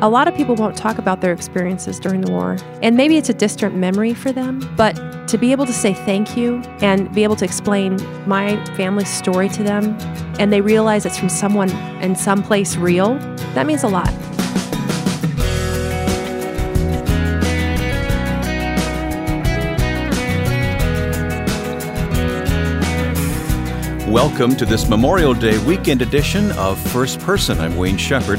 A lot of people won't talk about their experiences during the war, and maybe it's a distant memory for them, but to be able to say thank you and be able to explain my family's story to them, and they realize it's from someone in some place real, that means a lot. Welcome to this Memorial Day weekend edition of First Person. I'm Wayne Shepherd.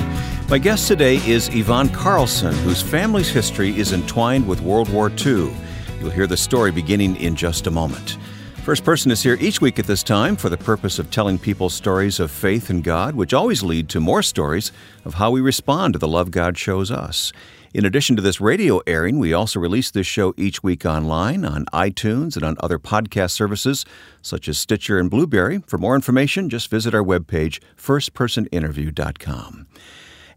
My guest today is Yvonne Carlson, whose family's history is entwined with World War II. You'll hear the story beginning in just a moment. First Person is here each week at this time for the purpose of telling people stories of faith in God, which always lead to more stories of how we respond to the love God shows us. In addition to this radio airing, we also release this show each week online on iTunes and on other podcast services such as Stitcher and Blubrry. For more information, just visit our webpage, firstpersoninterview.com.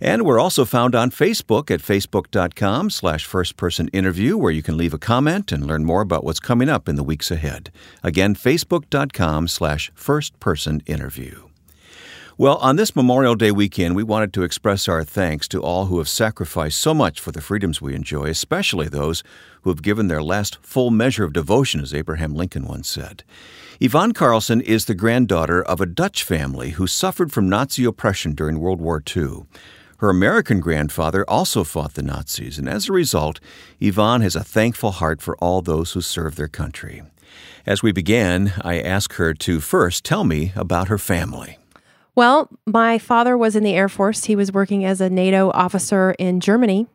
And we're also found on Facebook at facebook.com slash firstpersoninterview, where you can leave a comment and learn more about what's coming up in the weeks ahead. Again, facebook.com slash firstpersoninterview. Well, on this Memorial Day weekend, we wanted to express our thanks to all who have sacrificed so much for the freedoms we enjoy, especially those who have given their last full measure of devotion, as Abraham Lincoln once said. Yvonne Carlson is the granddaughter of a Dutch family who suffered from Nazi oppression during World War II. Her American grandfather also fought the Nazis, and as a result, Yvonne has a thankful heart for all those who serve their country. As we began, I asked her to first tell me about her family. Well, my father was in the Air Force. He was working as a NATO officer in Germany.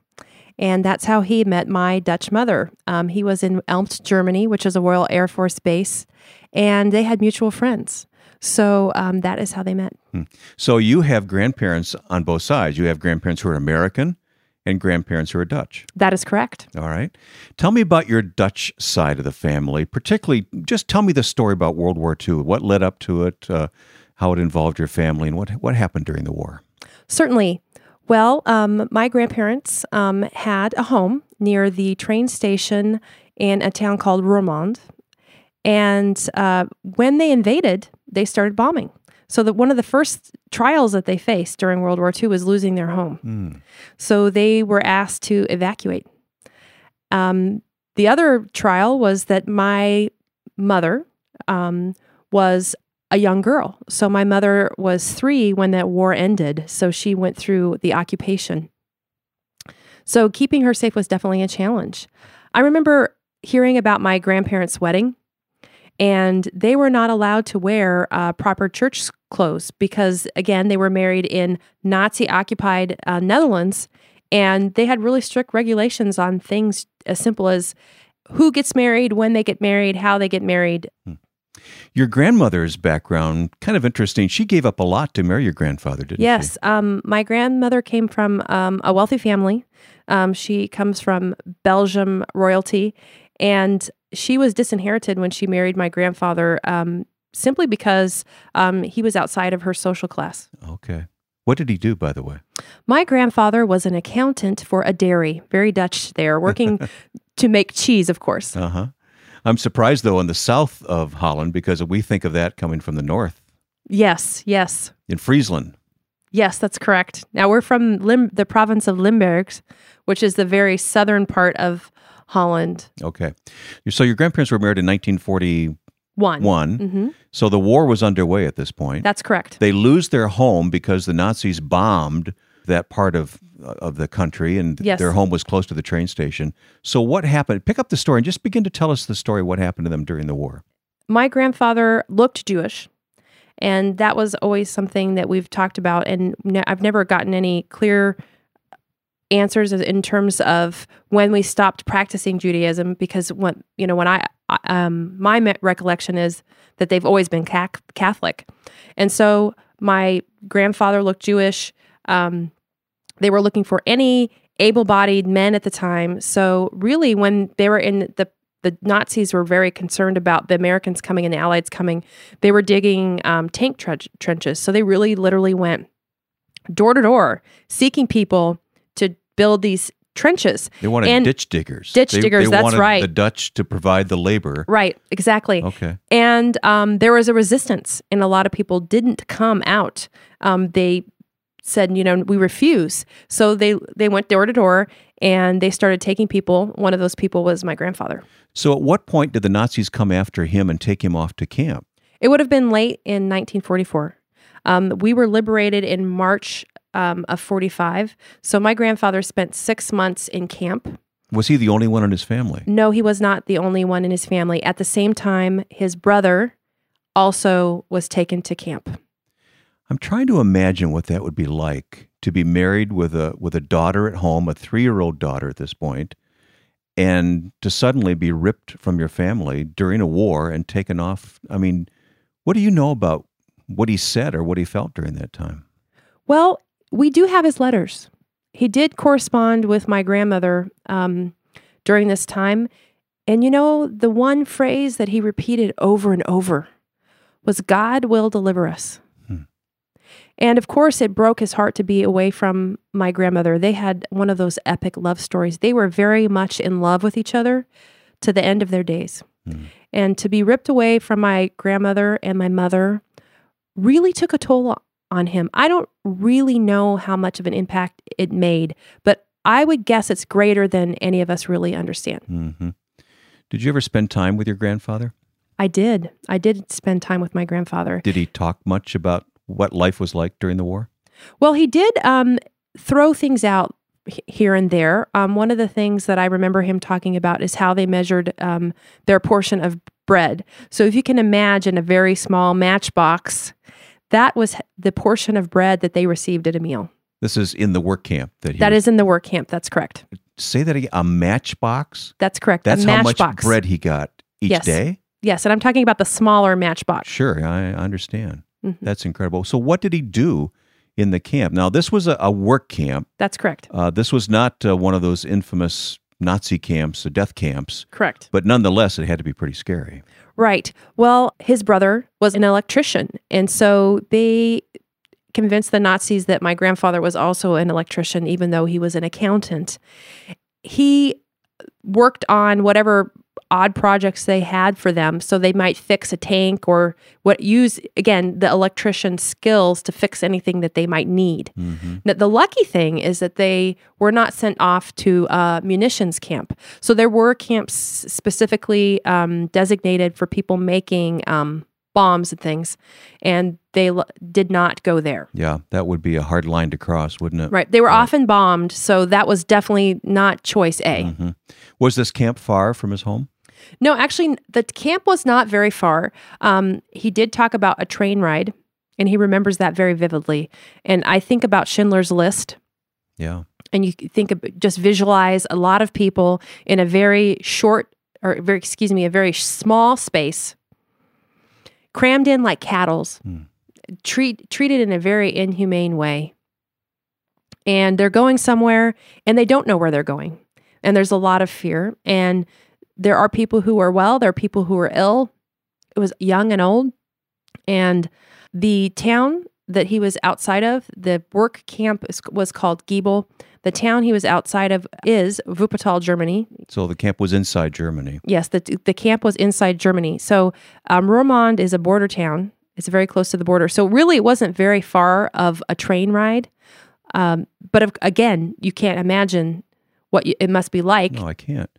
And that's how he met my Dutch mother. Um, he was in Elmpt, Germany, which is a Royal Air Force base, and they had mutual friends. So um, that is how they met. Hmm. So you have grandparents on both sides. You have grandparents who are American and grandparents who are Dutch. That is correct. All right. Tell me about your Dutch side of the family, particularly just tell me the story about World War II. What led up to it? Uh, how it involved your family, and what what happened during the war. Certainly. Well, um, my grandparents um, had a home near the train station in a town called Roermond, and uh, when they invaded, they started bombing. So that one of the first trials that they faced during World War II was losing their home. Mm. So they were asked to evacuate. Um, the other trial was that my mother um, was a young girl. So my mother was three when that war ended. So she went through the occupation. So keeping her safe was definitely a challenge. I remember hearing about my grandparents' wedding, and they were not allowed to wear uh, proper church clothes because, again, they were married in Nazi occupied uh, Netherlands, and they had really strict regulations on things as simple as who gets married, when they get married, how they get married. Hmm. Your grandmother's background, kind of interesting. She gave up a lot to marry your grandfather, didn't yes, she? Yes. Um, my grandmother came from um, a wealthy family. Um, she comes from Belgium royalty, and she was disinherited when she married my grandfather um, simply because um, he was outside of her social class. Okay. What did he do, by the way? My grandfather was an accountant for a dairy, very Dutch there, working to make cheese, of course. Uh huh. I'm surprised though in the south of Holland because we think of that coming from the north. Yes, yes. In Friesland. Yes, that's correct. Now we're from Lim- the province of Limburg, which is the very southern part of Holland. Okay. So your grandparents were married in 1941. One. Mm-hmm. So the war was underway at this point. That's correct. They lose their home because the Nazis bombed that part of of the country, and yes. their home was close to the train station. So, what happened? Pick up the story and just begin to tell us the story. What happened to them during the war? My grandfather looked Jewish, and that was always something that we've talked about. And I've never gotten any clear answers in terms of when we stopped practicing Judaism. Because when you know, when I um, my recollection is that they've always been Catholic, and so my grandfather looked Jewish. Um, they were looking for any able bodied men at the time. So, really, when they were in the the Nazis were very concerned about the Americans coming and the Allies coming. They were digging um, tank tre- trenches. So they really literally went door to door seeking people build these trenches. They wanted and ditch diggers. Ditch they, diggers, they that's wanted right. The Dutch to provide the labor. Right, exactly. Okay. And um, there was a resistance, and a lot of people didn't come out. Um, they said, you know, we refuse. So they they went door to door and they started taking people. One of those people was my grandfather. So, at what point did the Nazis come after him and take him off to camp? It would have been late in 1944. Um, we were liberated in March um, of 45. So my grandfather spent six months in camp. Was he the only one in his family? No, he was not the only one in his family. At the same time, his brother also was taken to camp. I'm trying to imagine what that would be like to be married with a with a daughter at home, a three year old daughter at this point, and to suddenly be ripped from your family during a war and taken off. I mean, what do you know about what he said or what he felt during that time? Well, we do have his letters. He did correspond with my grandmother um, during this time. And you know, the one phrase that he repeated over and over was, God will deliver us. Hmm. And of course, it broke his heart to be away from my grandmother. They had one of those epic love stories. They were very much in love with each other to the end of their days. Hmm. And to be ripped away from my grandmother and my mother really took a toll on him. I don't really know how much of an impact it made, but I would guess it's greater than any of us really understand. Mm-hmm. Did you ever spend time with your grandfather? I did. I did spend time with my grandfather. Did he talk much about what life was like during the war? Well, he did um, throw things out here and there. Um, one of the things that I remember him talking about is how they measured um, their portion of bread. So if you can imagine a very small matchbox, that was the portion of bread that they received at a meal. This is in the work camp that he That was, is in the work camp. That's correct. Say that again. A matchbox. That's correct. That's how much bread he got each yes. day. Yes, and I'm talking about the smaller matchbox. Sure, I understand. Mm-hmm. That's incredible. So, what did he do in the camp? Now, this was a, a work camp. That's correct. Uh, this was not uh, one of those infamous Nazi camps, the death camps. Correct. But nonetheless, it had to be pretty scary. Right. Well, his brother was an electrician. And so they convinced the Nazis that my grandfather was also an electrician, even though he was an accountant. He worked on whatever odd projects they had for them. So they might fix a tank or what use again the electrician skills to fix anything that they might need. Mm-hmm. Now, the lucky thing is that they were not sent off to a munitions camp. So there were camps specifically um, designated for people making um, bombs and things, and they l- did not go there. Yeah, that would be a hard line to cross, wouldn't it? Right. They were right. often bombed, so that was definitely not choice A. Mm-hmm. Was this camp far from his home? No, actually, the camp was not very far. Um, he did talk about a train ride, and he remembers that very vividly. And I think about Schindler's List. Yeah. And you think of just visualize a lot of people in a very short, or very, excuse me, a very small space, crammed in like cattles, hmm. treat, treated in a very inhumane way. And they're going somewhere and they don't know where they're going. And there's a lot of fear. And there are people who are well, there are people who are ill. It was young and old. And the town that he was outside of, the work camp was called Giebel. The town he was outside of is Wuppertal, Germany. So the camp was inside Germany. Yes, the, the camp was inside Germany. So um, Roermond is a border town. It's very close to the border. So really, it wasn't very far of a train ride. Um, but if, again, you can't imagine what you, it must be like. No, I can't.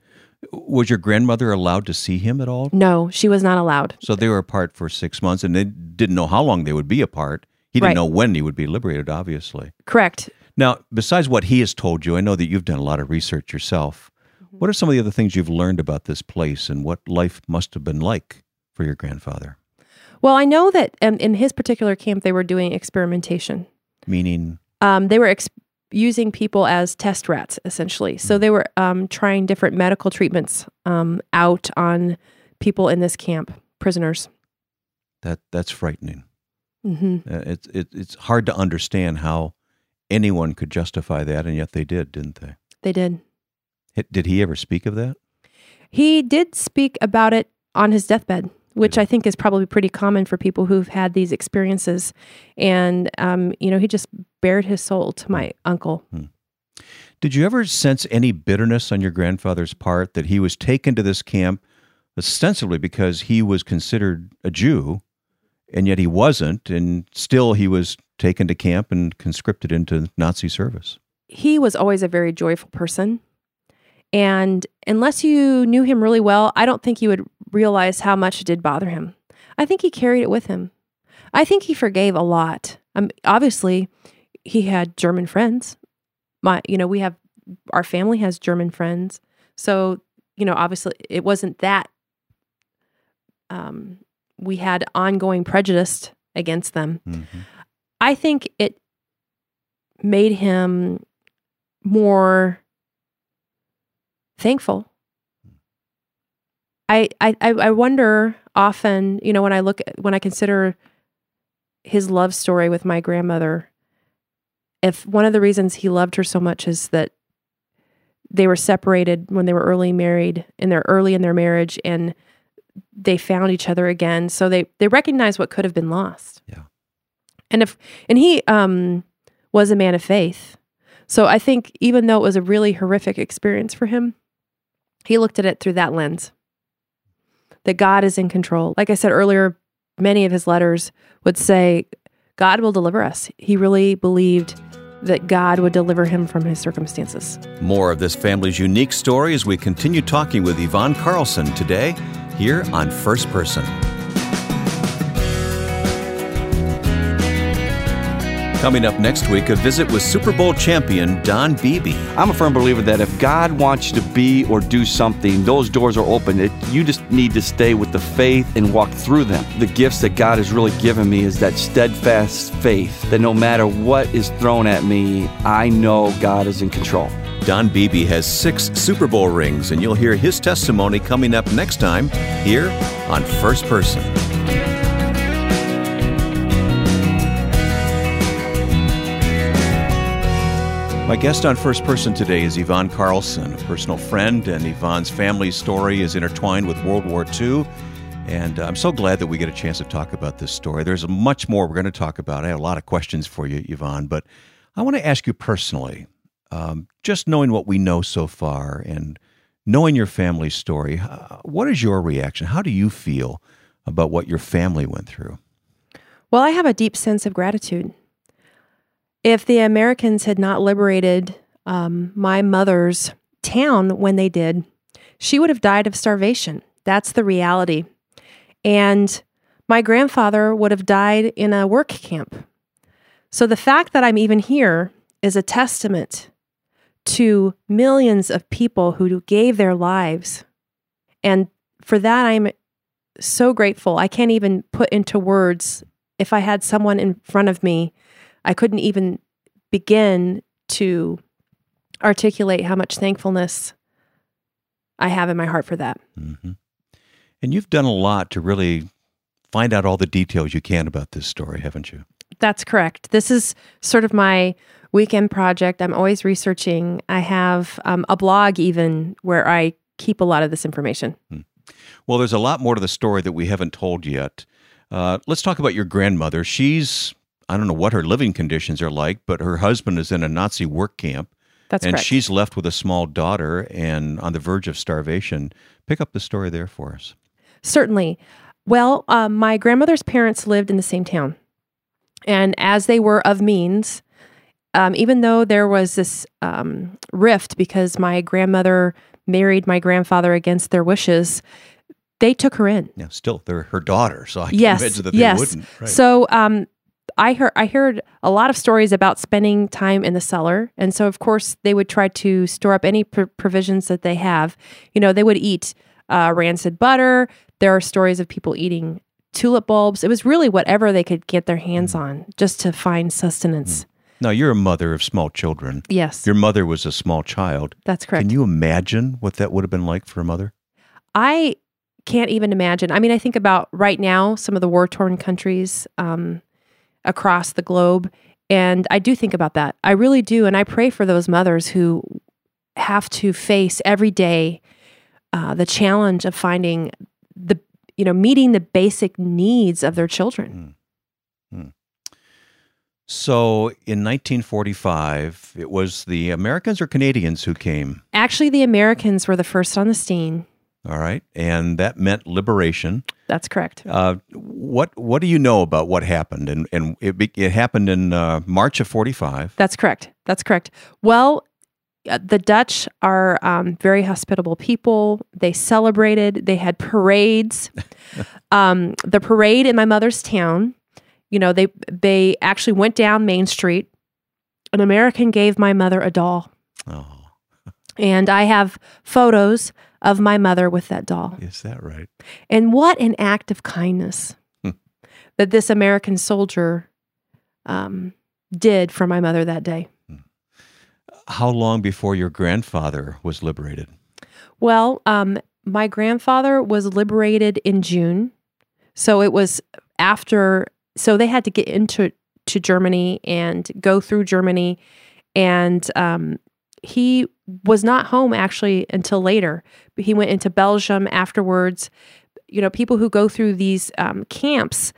Was your grandmother allowed to see him at all? No, she was not allowed. So they were apart for six months, and they didn't know how long they would be apart. He didn't right. know when he would be liberated, obviously. Correct. Now, besides what he has told you, I know that you've done a lot of research yourself. Mm-hmm. What are some of the other things you've learned about this place and what life must have been like for your grandfather? Well, I know that um, in his particular camp, they were doing experimentation. Meaning? Um, they were ex- using people as test rats, essentially. So they were um, trying different medical treatments um, out on people in this camp, prisoners. That that's frightening. Mm-hmm. Uh, it's it, it's hard to understand how anyone could justify that, and yet they did, didn't they? They did. Did he ever speak of that? He did speak about it on his deathbed which I think is probably pretty common for people who've had these experiences. And, um, you know, he just bared his soul to my uncle. Hmm. Did you ever sense any bitterness on your grandfather's part that he was taken to this camp ostensibly because he was considered a Jew and yet he wasn't, and still he was taken to camp and conscripted into Nazi service. He was always a very joyful person. And unless you knew him really well, I don't think you would realize how much it did bother him. I think he carried it with him. I think he forgave a lot. Um, obviously, he had German friends. My, you know, we have our family has German friends, so you know, obviously, it wasn't that. Um, we had ongoing prejudice against them. Mm-hmm. I think it made him more thankful. I, I I wonder often, you know, when I look at, when I consider his love story with my grandmother, if one of the reasons he loved her so much is that they were separated when they were early married and they're early in their marriage and they found each other again. So they they recognized what could have been lost. Yeah. And if and he um was a man of faith. So I think even though it was a really horrific experience for him, he looked at it through that lens. That God is in control. Like I said earlier, many of his letters would say, God will deliver us. He really believed that God would deliver him from his circumstances. More of this family's unique story as we continue talking with Yvonne Carlson today here on First Person. Coming up next week, a visit with Super Bowl champion Don Beebe. I'm a firm believer that if God wants you to be or do something, those doors are open. It, you just need to stay with the faith and walk through them. The gifts that God has really given me is that steadfast faith that no matter what is thrown at me, I know God is in control. Don Beebe has six Super Bowl rings, and you'll hear his testimony coming up next time here on First Person. My guest on First Person today is Yvonne Carlson, a personal friend, and Yvonne's family story is intertwined with World War II. And I'm so glad that we get a chance to talk about this story. There's much more we're going to talk about. I have a lot of questions for you, Yvonne, but I want to ask you personally um, just knowing what we know so far and knowing your family's story, what is your reaction? How do you feel about what your family went through? Well, I have a deep sense of gratitude if the Americans had not liberated um, my mother's town when they did, she would have died of starvation. That's the reality. And my grandfather would have died in a work camp. So the fact that I'm even here is a testament to millions of people who gave their lives. And for that, I'm so grateful. I can't even put into words if I had someone in front of me I couldn't even begin to articulate how much thankfulness I have in my heart for that. Mm-hmm. And you've done a lot to really find out all the details you can about this story, haven't you? That's correct. This is sort of my weekend project. I'm always researching. I have um, a blog even where I keep a lot of this information. Hmm. Well, there's a lot more to the story that we haven't told yet. Uh, let's talk about your grandmother. She's I don't know what her living conditions are like, but her husband is in a Nazi work camp. That's and correct. she's left with a small daughter and on the verge of starvation. Pick up the story there for us. Certainly. Well, um, my grandmother's parents lived in the same town. And as they were of means, um, even though there was this um, rift because my grandmother married my grandfather against their wishes, they took her in. Yeah, still, they're her daughter, so I yes, imagine that they yes. wouldn't. Right. So um, I heard I heard a lot of stories about spending time in the cellar, and so of course they would try to store up any pr- provisions that they have. You know, they would eat uh, rancid butter. There are stories of people eating tulip bulbs. It was really whatever they could get their hands mm. on, just to find sustenance. Mm. Now you're a mother of small children. Yes, your mother was a small child. That's correct. Can you imagine what that would have been like for a mother? I can't even imagine. I mean, I think about right now some of the war torn countries. Um, across the globe. And I do think about that. I really do. And I pray for those mothers who have to face every day uh, the challenge of finding the, you know, meeting the basic needs of their children. Mm. Mm. So in 1945, it was the Americans or Canadians who came? Actually, the Americans were the first on the scene. All right, and that meant liberation. That's correct. Uh, what What do you know about what happened? And and it it happened in uh, March of forty five. That's correct. That's correct. Well, uh, the Dutch are um, very hospitable people. They celebrated. They had parades. um, the parade in my mother's town. You know, they they actually went down Main Street. An American gave my mother a doll, Oh, and I have photos of my mother with that doll. is that right? And what an act of kindness Hmm. that this American soldier um, did for my mother that day. How long before your grandfather was liberated? Well, um, my grandfather was liberated in June, so it was after. So they had to get into to Germany and go through Germany, and um, he was not home actually until later. He went into Belgium afterwards. You know, people who go through these um, camps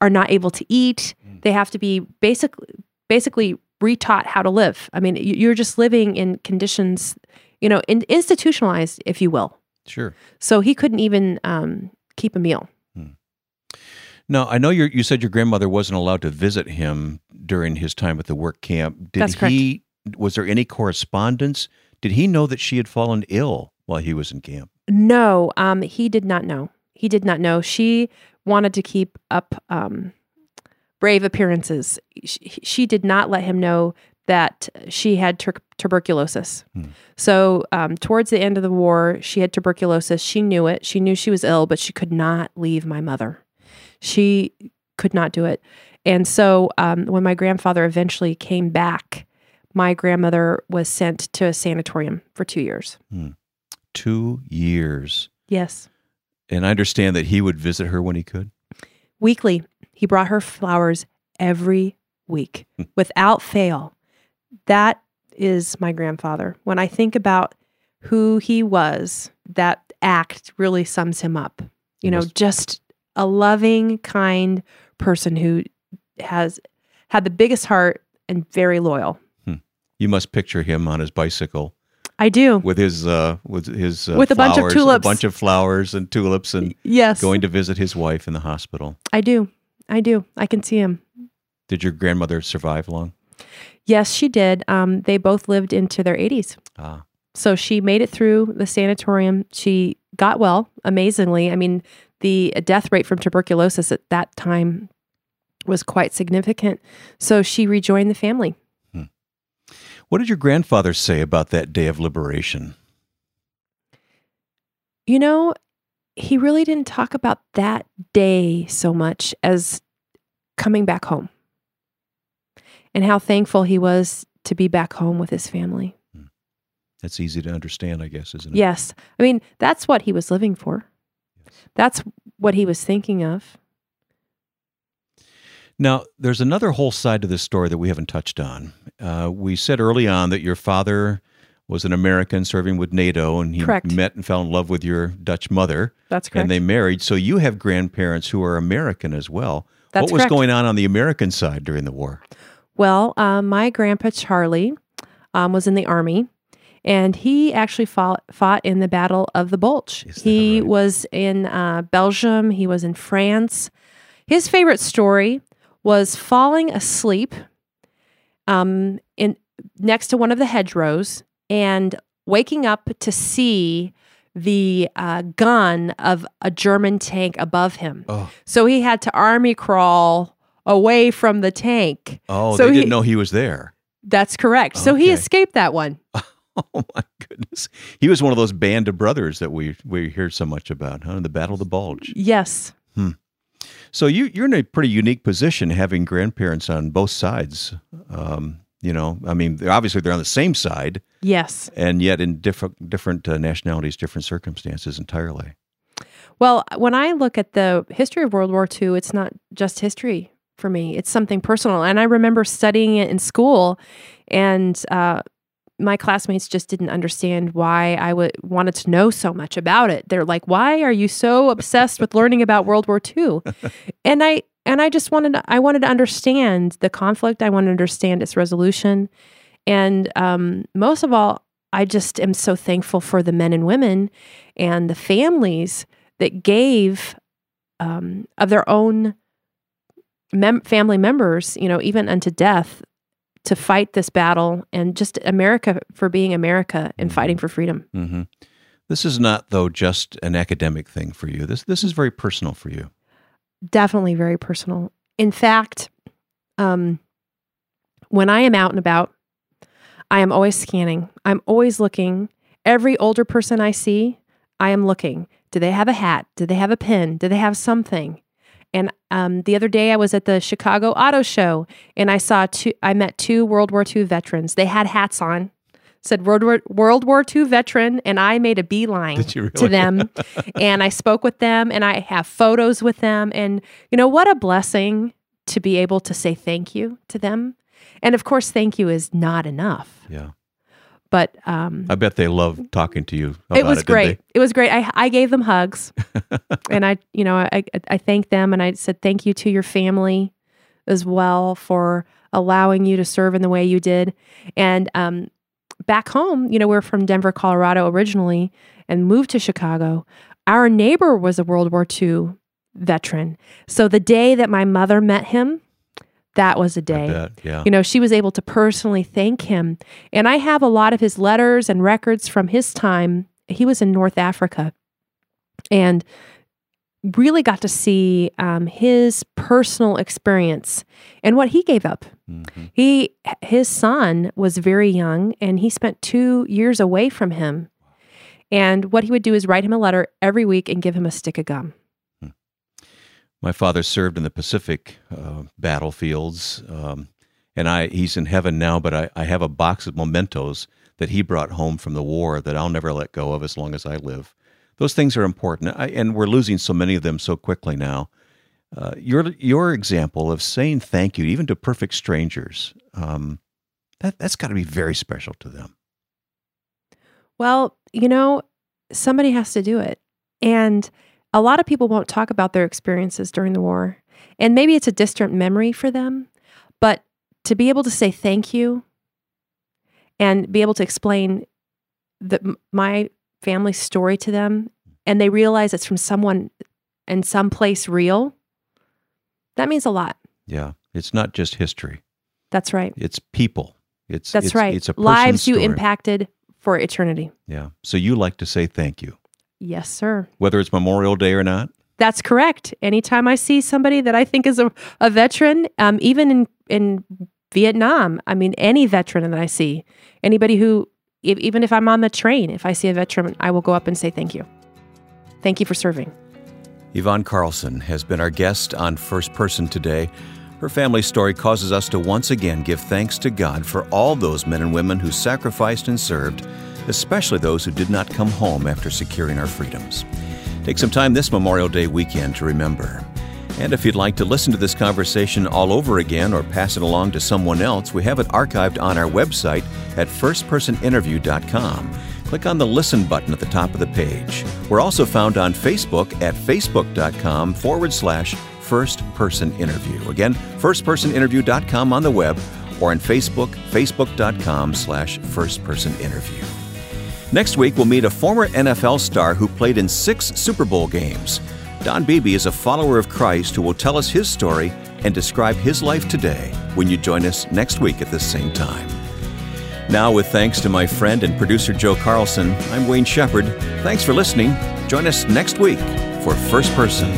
are not able to eat. They have to be basically basically retaught how to live. I mean, you're just living in conditions, you know, in, institutionalized, if you will. Sure. So he couldn't even um, keep a meal. Now I know you you said your grandmother wasn't allowed to visit him during his time at the work camp. Did That's correct. Was there any correspondence? Did he know that she had fallen ill while he was in camp? No, um, he did not know. He did not know. She wanted to keep up um, brave appearances. She, she did not let him know that she had tur- tuberculosis. Hmm. So, um, towards the end of the war, she had tuberculosis. She knew it. She knew she was ill, but she could not leave my mother. She could not do it. And so, um, when my grandfather eventually came back, my grandmother was sent to a sanatorium for two years. Hmm. Two years. Yes. And I understand that he would visit her when he could. Weekly, he brought her flowers every week hmm. without fail. That is my grandfather. When I think about who he was, that act really sums him up. You know, just a loving, kind person who has had the biggest heart and very loyal. You must picture him on his bicycle I do. with his uh, with his uh, With a bunch of tulips. a bunch of flowers and tulips, and Yes. going to visit his wife in the hospital. I do. I do. I can see him. Did your grandmother survive long? Yes, she did. Um, they both lived into their 80s. Ah, So she made it through the sanatorium. She got well, amazingly. I mean, the death rate from tuberculosis at that time was quite significant. So she rejoined the family. What did your grandfather say about that day of liberation? You know, he really didn't talk about that day so much as coming back home and how thankful he was to be back home with his family. Hmm. That's easy to understand, I guess, isn't it? Yes. I mean, that's what he was living for. That's what he was thinking of. Now, there's another whole side to this story that we haven't touched on. Uh, we said early on that your father was an American serving with NATO, and he Correct. met and fell in love with your Dutch mother, That's correct. and they married. So you have grandparents who are American as well. That's what was correct. going on on the American side during the war? Well, um, my grandpa Charlie um, was in the army, and he actually fought fought in the Battle of the Bulge. He right? was in uh, Belgium. He was in France. His favorite story was falling asleep um, in next to one of the hedgerows and waking up to see the uh, gun of a German tank above him. Oh, So he had to army crawl away from the tank. oh, So they he- didn't know he was there. That's correct. So he escaped that one. Oh my goodness, he was one of those band of brothers that we we hear so much about, huh? The Battle of the Bulge. Yes. So you you're in a pretty unique position having grandparents on both sides. Um, you know, I mean, obviously they're on the same side, Yes. and yet in different different uh, nationalities, different circumstances entirely. Well, when I look at the history of World War II, it's not just history for me. It's something personal. And I remember studying it in school, and uh, my classmates just didn't understand why I would wanted to know so much about it. They're like, "Why are you so obsessed with learning about World War II?" and I and I just wanted to, I wanted to understand the conflict. I wanted to understand its resolution, and um, most of all, I just am so thankful for the men and women and the families that gave um, of their own mem- family members, you know, even unto death to fight this battle and just America for being America and fighting for freedom. hmm This is not, though, just an academic thing for you. This this is very personal for you. Definitely very personal. In fact, um, when I am out and about, I am always scanning. I'm always looking. Every older person I see, I am looking. Do they have a hat? Do they have a pin? Do they have something? And um, the other day, I was at the Chicago Auto Show, and I saw two. I met two World War II veterans. They had hats on, said World War, World War II veteran, and I made a beeline you to them, and I spoke with them, and I have photos with them, and you know what a blessing to be able to say thank you to them. And of course, thank you is not enough, Yeah. But um, I bet they love talking to you about it was they? great. It was great. I, I gave them hugs, and I, you know, I, I thanked them, and I said thank you to your family as well for allowing you to serve in the way you did. And um, back home, you know, we're from Denver, Colorado originally, and moved to Chicago. Our neighbor was a World War II veteran, so the day that my mother met him, that was a day bet. Yeah. you know, she was able to personally thank him. And I have a lot of his letters and records from his time. He was in North Africa and really got to see um, his personal experience and what he gave up. Mhm. He, his son was very young and he spent two years away from him. And what he would do is write him a letter every week and give him a stick of gum. My father served in the Pacific uh, battlefields, um, and I he's in heaven now. But I, I have a box of mementos that he brought home from the war that I'll never let go of as long as I live. Those things are important, I, and we're losing so many of them so quickly now. Uh, your your example of saying thank you even to perfect strangers um, that that's got to be very special to them. Well, you know, somebody has to do it. And a lot of people won't talk about their experiences during the war. And maybe it's a distant memory for them, but to be able to say thank you and be able to explain the, my family's story to them and they realize it's from someone in some place real, that means a lot. Yeah, it's not just history; That's right. it's people. It's That's it's, right. It's a Lives you story. impacted for eternity. Yeah. So you like to say thank you, Yes, sir. whether it's Memorial Day or not. That's correct. Anytime I see somebody that I think is a, a veteran, um, even in, in Vietnam, I mean, any veteran that I see, anybody who, e- even if I'm on the train, if I see a veteran, I will go up and say thank you. Thank you for serving. Yvonne Carlson has been our guest on First Person today. Her family story causes us to once again give thanks to God for all those men and women who sacrificed and served, especially those who did not come home after securing our freedoms. Take some time this Memorial Day weekend to remember. And if you'd like to listen to this conversation all over again or pass it along to someone else, we have it archived on our website at firstpersoninterview.com. Click on the Listen button at the top of the page. We're also found on Facebook at facebook.com forward slash first person interview. Again, firstpersoninterview.com on the web or on Facebook, facebook.com slash first person interview. Next week, we'll meet a former NFL star who played in six Super Bowl games. Don Beebe is a follower of Christ who will tell us his story and describe his life today when you join us next week at this same time. Now, with thanks to my friend and producer Joe Carlson, I'm Wayne Shepherd. Thanks for listening. Join us next week for First Person.